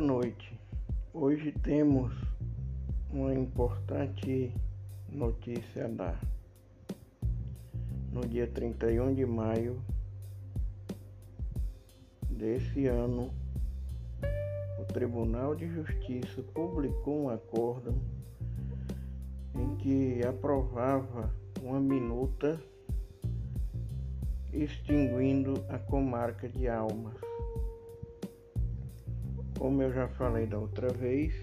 Boa noite. Hoje temos uma importante notícia a dar. No dia 31 de maio desse ano, o Tribunal de Justiça publicou um acordo em que aprovava uma minuta extinguindo a comarca de Almas. Como eu já falei da outra vez,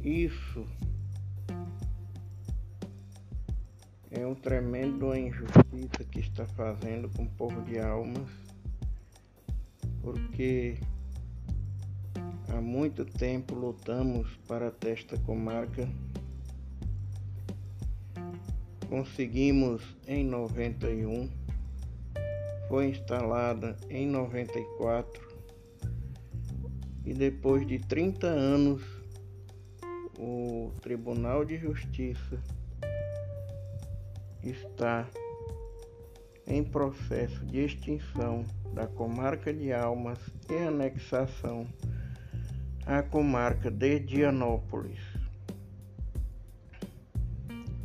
isso é um tremendo injustiça que está fazendo com o povo de Almas, porque há muito tempo lutamos para esta comarca. Conseguimos em 91, foi instalada em 94 e depois de 30 anos o Tribunal de Justiça está em processo de extinção da comarca de Almas e anexação à comarca de Dianópolis.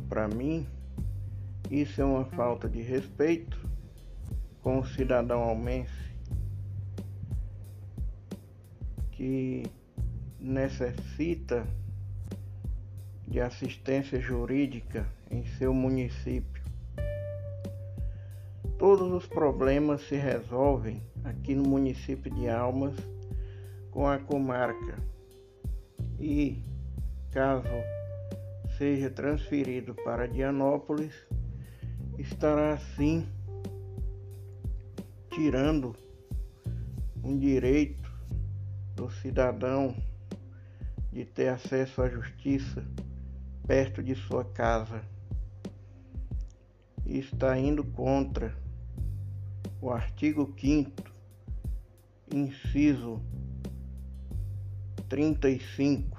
Para mim, isso é uma falta de respeito com o cidadão almense que necessita de assistência jurídica em seu município. Todos os problemas se resolvem aqui no município de Almas com a comarca e, caso seja transferido para Dianópolis, estará assim tirando um direito do cidadão de ter acesso à justiça perto de sua casa. E está indo contra o artigo 5 inciso 35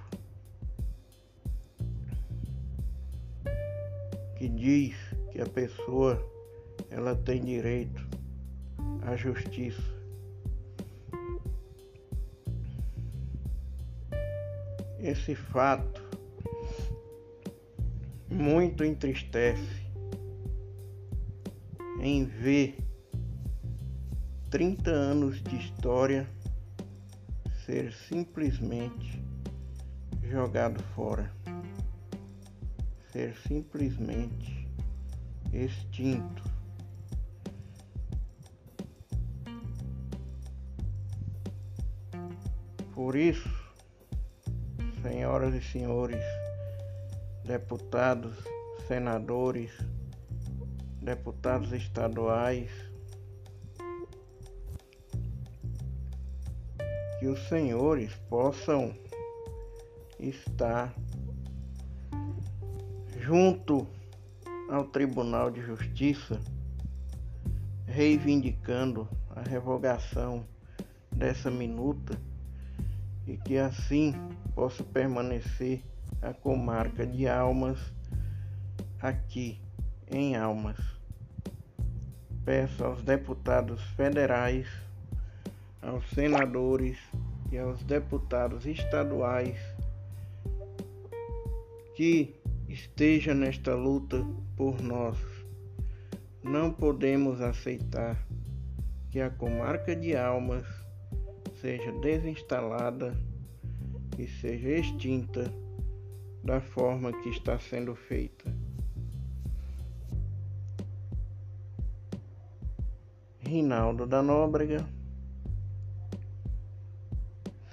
que diz que a pessoa ela tem direito à justiça. Esse fato muito entristece em ver 30 anos de história ser simplesmente jogado fora, ser simplesmente extinto. Por isso, senhoras e senhores, deputados, senadores, deputados estaduais, que os senhores possam estar junto ao Tribunal de Justiça reivindicando a revogação dessa minuta e que assim possa permanecer a comarca de Almas aqui em Almas. Peço aos deputados federais, aos senadores e aos deputados estaduais que esteja nesta luta por nós. Não podemos aceitar que a comarca de Almas seja desinstalada e seja extinta da forma que está sendo feita. Rinaldo da Nóbrega,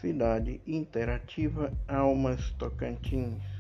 Cidade Interativa Almas Tocantins.